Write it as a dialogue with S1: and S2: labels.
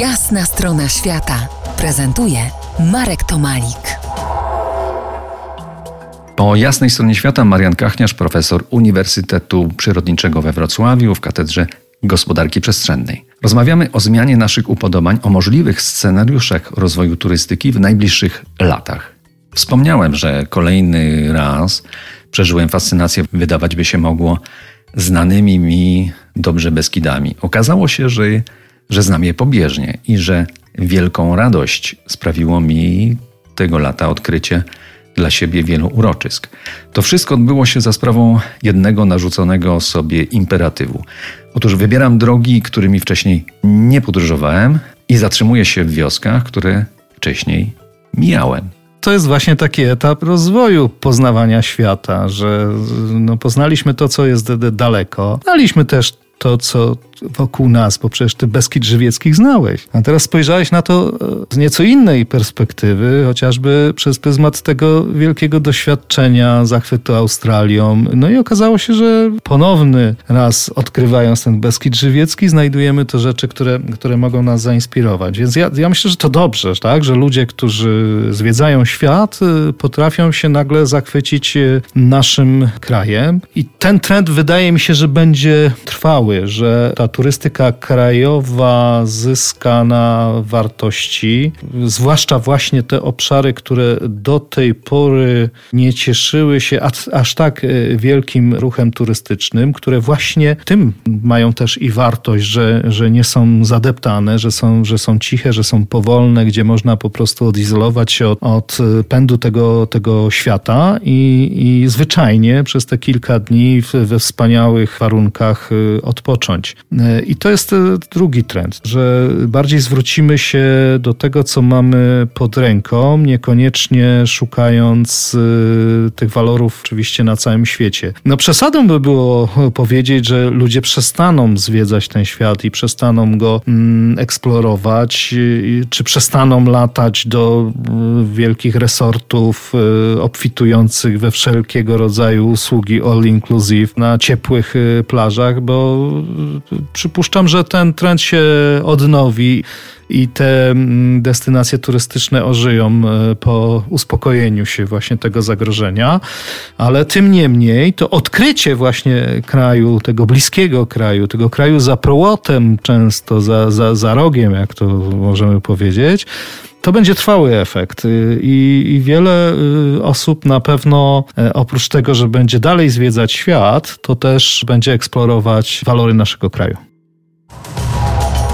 S1: Jasna strona świata prezentuje Marek Tomalik.
S2: Po jasnej stronie świata Marian Kachniarz, profesor Uniwersytetu Przyrodniczego we Wrocławiu w Katedrze Gospodarki Przestrzennej. Rozmawiamy o zmianie naszych upodobań, o możliwych scenariuszach rozwoju turystyki w najbliższych latach. Wspomniałem, że kolejny raz przeżyłem fascynację, wydawać by się mogło, znanymi mi dobrze Beskidami. Okazało się, że, że znam je pobieżnie i że wielką radość sprawiło mi tego lata odkrycie dla siebie wielu uroczysk. To wszystko odbyło się za sprawą jednego narzuconego sobie imperatywu. Otóż wybieram drogi, którymi wcześniej nie podróżowałem i zatrzymuję się w wioskach, które wcześniej mijałem
S3: to jest właśnie taki etap rozwoju poznawania świata, że no, poznaliśmy to, co jest daleko. Znaliśmy też to, co wokół nas, bo przecież ty Beskid Żywieckich znałeś. A teraz spojrzałeś na to e, z nieco innej perspektywy, chociażby przez pryzmat tego wielkiego doświadczenia, zachwytu Australią. No i okazało się, że ponowny raz odkrywając ten Beskid Żywiecki, znajdujemy to rzeczy, które, które mogą nas zainspirować. Więc ja, ja myślę, że to dobrze, tak? że ludzie, którzy zwiedzają świat, e, potrafią się nagle zachwycić e, naszym krajem. I ten trend wydaje mi się, że będzie trwały, że ta turystyka krajowa zyska na wartości, zwłaszcza właśnie te obszary, które do tej pory nie cieszyły się aż tak e, wielkim ruchem turystycznym, które właśnie tym mają też i wartość, że, że nie są zadeptane, że są, że są ciche, że są powolne, gdzie można po prostu odizolować się od, od pędu tego, tego świata i, i zwyczajnie przez te kilka dni we wspaniałych warunkach e, odpocząć. I to jest e, drugi trend, że bardziej zwrócimy się do tego, co mamy pod ręką, niekoniecznie szukając e, tych walorów oczywiście na całym świecie. No przesadą by było powiedzieć, że ludzie przestaną zwiedzać ten świat i przestaną go mm, eksplorować, czy przestaną latać do wielkich resortów e, obfitujących we wszelkiego rodzaju usługi all inclusive na ciepłych plażach, bo przypuszczam, że ten trend się odnowi i te mm, destynacje turystyczne ożyją e, po uspokojeniu się właśnie tego zagrożenia, ale tym niemniej to odkrycie właśnie kraju, tego bliskiego kraju, tego kraju za prołotem często, za, za, za rogiem, jak to możemy powiedzieć, to będzie trwały efekt I, i, wiele y, osób na pewno e, oprócz tego, że będzie dalej zwiedzać świat, to też będzie eksplorować walory naszego kraju.